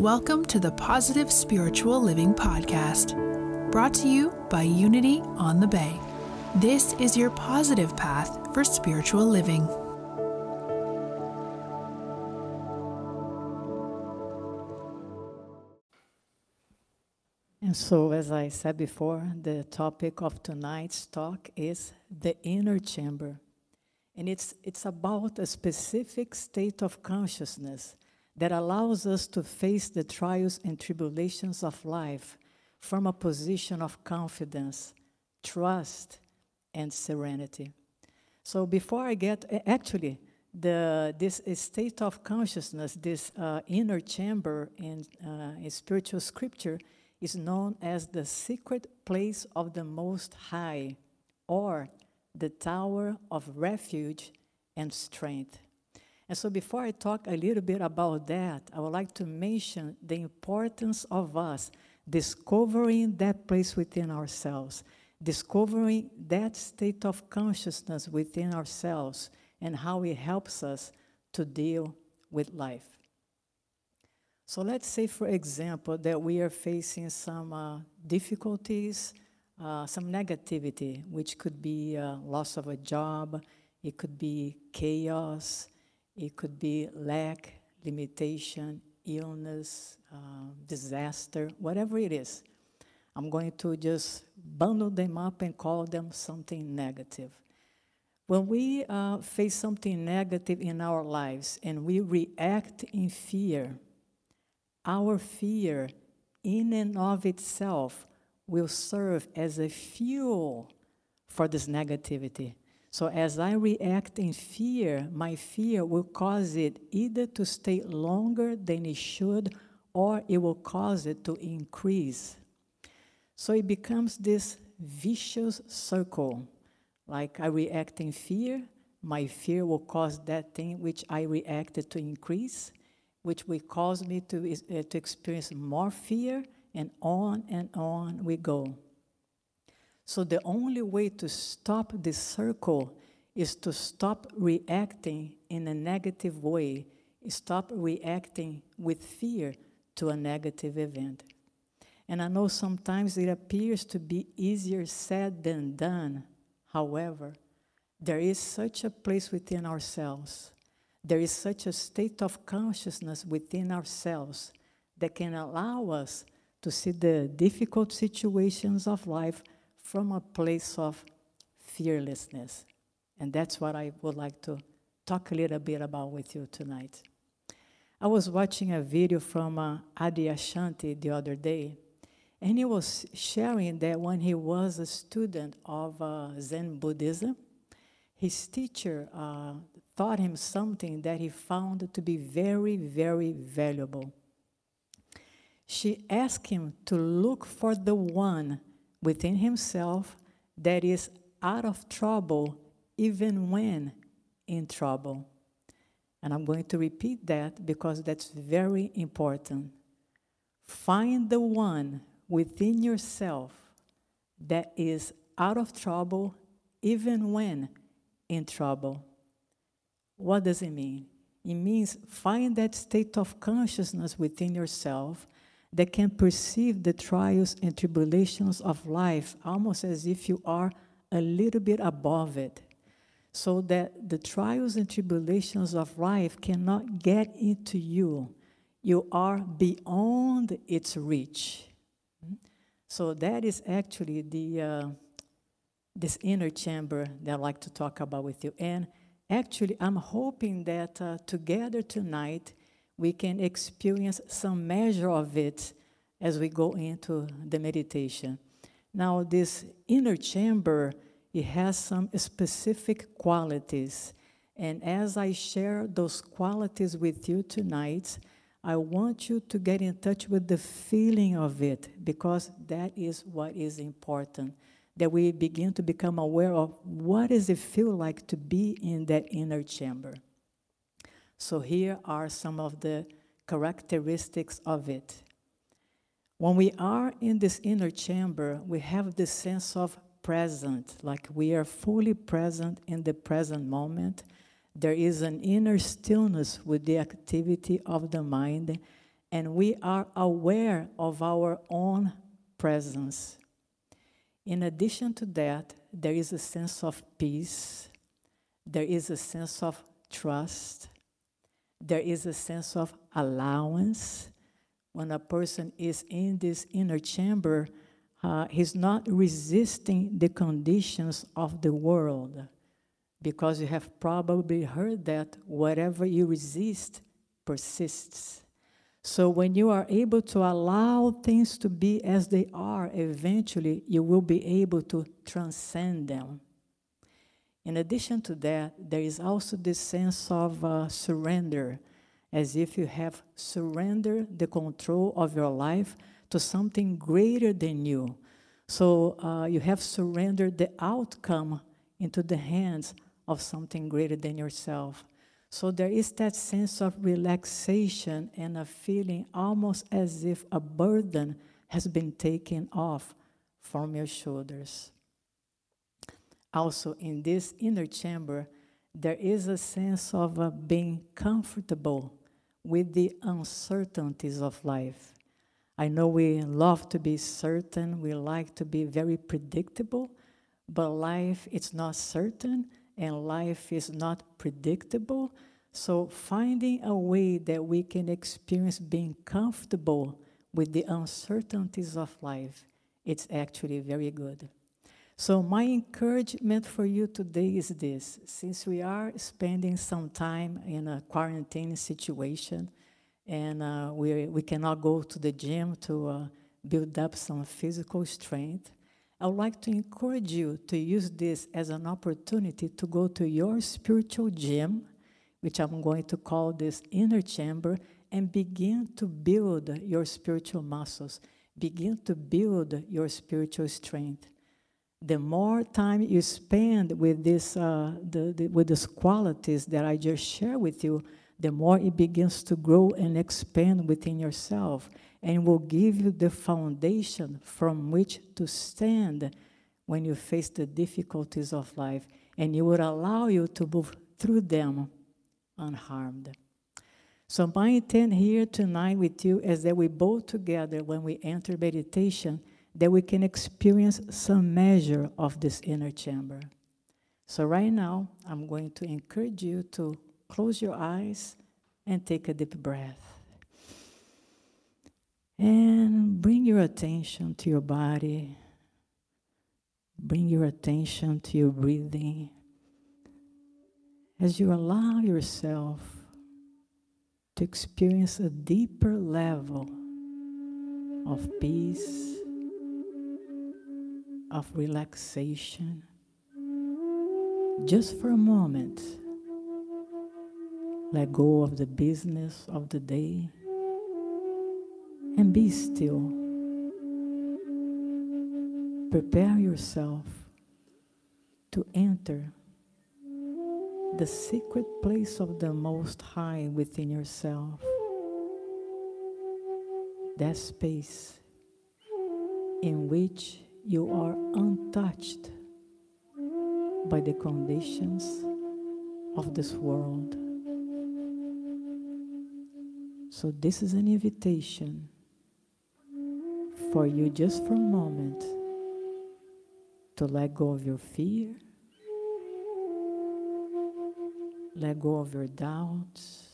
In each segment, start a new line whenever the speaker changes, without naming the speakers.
Welcome to the Positive Spiritual Living Podcast, brought to you by Unity on the Bay. This is your positive path for spiritual living.
And so, as I said before, the topic of tonight's talk is the inner chamber. And it's, it's about a specific state of consciousness that allows us to face the trials and tribulations of life from a position of confidence, trust, and serenity. So before I get, actually, the, this state of consciousness, this uh, inner chamber in, uh, in spiritual scripture, is known as the secret place of the Most High, or the tower of refuge and strength. And so, before I talk a little bit about that, I would like to mention the importance of us discovering that place within ourselves, discovering that state of consciousness within ourselves, and how it helps us to deal with life. So, let's say, for example, that we are facing some uh, difficulties, uh, some negativity, which could be uh, loss of a job, it could be chaos it could be lack, limitation, illness, uh, disaster, whatever it is. I'm going to just bundle them up and call them something negative. When we uh, face something negative in our lives and we react in fear, our fear in and of itself will serve as a fuel for this negativity. So as I react in fear, my fear will cause it either to stay longer than it should or it will cause it to increase. So it becomes this vicious circle. Like I react in fear, my fear will cause that thing which I reacted to increase, which will cause me to, uh, to experience more fear, and on and on we go. So the only way to stop this circle is to stop reacting in a negative way, stop reacting with fear to a negative event. And I know sometimes it appears to be easier said than done. However, there is such a place within ourselves, there is such a state of consciousness within ourselves that can allow us to see the difficult situations of life from a place of fearlessness. And that's what I would like to talk a little bit about with you tonight. I was watching a video from uh, Adyashanti the other day, and he was sharing that when he was a student of uh, Zen Buddhism, his teacher uh, taught him something that he found to be very, very valuable. She asked him to look for the one within himself that is out of trouble even when in trouble. And I'm going to repeat that because that's very important. Find the one within yourself that is out of trouble even when in trouble. What does it mean? It means find that state of consciousness within yourself that can perceive the trials and tribulations of life almost as if you are a little bit above it, so that the trials and tribulations of life cannot get into you. You are beyond its reach. So that is actually the uh, this inner chamber that I'd like to talk about with you. And actually, I'm hoping that uh, together tonight we can experience some measure of it as we go into the meditation. Now, this inner chamber, it has some specific qualities. And as I share those qualities with you tonight, I want you to get in touch with the feeling of it because that is what is important. That we begin to become aware of what does it feel like to be in that inner chamber. So here are some of the characteristics of it. When we are in this inner chamber, we have this sense of present, like we are fully present in the present moment. There is an inner stillness with the activity of the mind, and we are aware of our own presence. In addition to that, there is a sense of peace, there is a sense of trust, there is a sense of allowance. When a person is in this inner chamber, uh, he's not resisting the conditions of the world because you have probably heard that whatever you resist persists. So when you are able to allow things to be as they are, eventually you will be able to transcend them. In addition to that, there is also this sense of uh, surrender, as if you have surrendered the control of your life to something greater than you. So uh, you have surrendered the outcome into the hands of something greater than yourself. So there is that sense of relaxation and a feeling almost as if a burden has been taken off from your shoulders. Also, in this inner chamber, there is a sense of uh, being comfortable with the uncertainties of life. I know we love to be certain, we like to be very predictable, but life is not certain and life is not predictable. So, finding a way that we can experience being comfortable with the uncertainties of life, it's actually very good. So, my encouragement for you today is this since we are spending some time in a quarantine situation and uh, we, we cannot go to the gym to uh, build up some physical strength, I would like to encourage you to use this as an opportunity to go to your spiritual gym, which I'm going to call this inner chamber, and begin to build your spiritual muscles, begin to build your spiritual strength. The more time you spend with, this, uh, the, the, with these qualities that I just shared with you, the more it begins to grow and expand within yourself and will give you the foundation from which to stand when you face the difficulties of life, and it would allow you to move through them unharmed. So, my intent here tonight with you is that we both together, when we enter meditation, that we can experience some measure of this inner chamber. So, right now, I'm going to encourage you to close your eyes and take a deep breath. And bring your attention to your body. Bring your attention to your breathing. As you allow yourself to experience a deeper level of peace, of relaxation, just for a moment, let go of the business of the day and be still. Prepare yourself to enter the secret place of the Most High within yourself. That space in which you are untouched by the conditions of this world. So, this is an invitation for you just for a moment to let go of your fear, let go of your doubts,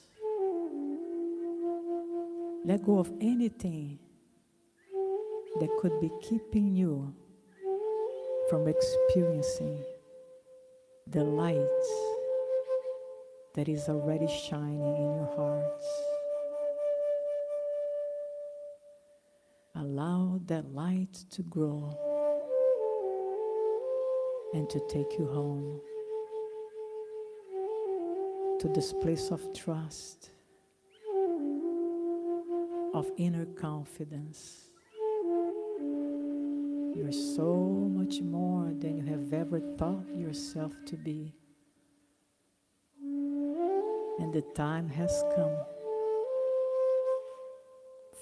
let go of anything that could be keeping you from experiencing the light that is already shining in your hearts. Allow that light to grow and to take you home to this place of trust, of inner confidence. You're so much more than you have ever thought yourself to be. And the time has come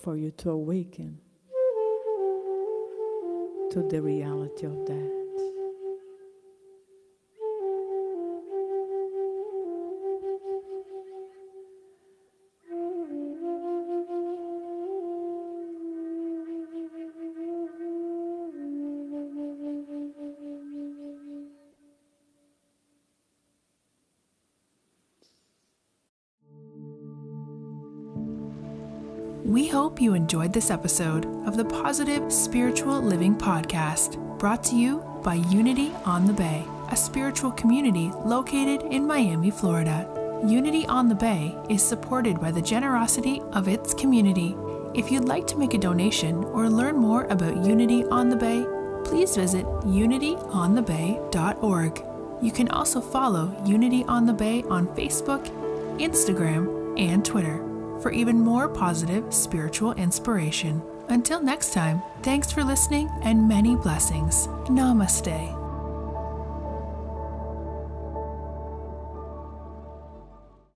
for you to awaken to the reality of that.
We hope you enjoyed this episode of the Positive Spiritual Living Podcast, brought to you by Unity on the Bay, a spiritual community located in Miami, Florida. Unity on the Bay is supported by the generosity of its community. If you'd like to make a donation or learn more about Unity on the Bay, please visit unityonthebay.org. You can also follow Unity on the Bay on Facebook, Instagram, and Twitter for even more positive spiritual inspiration. Until next time, thanks for listening and many blessings. Namaste.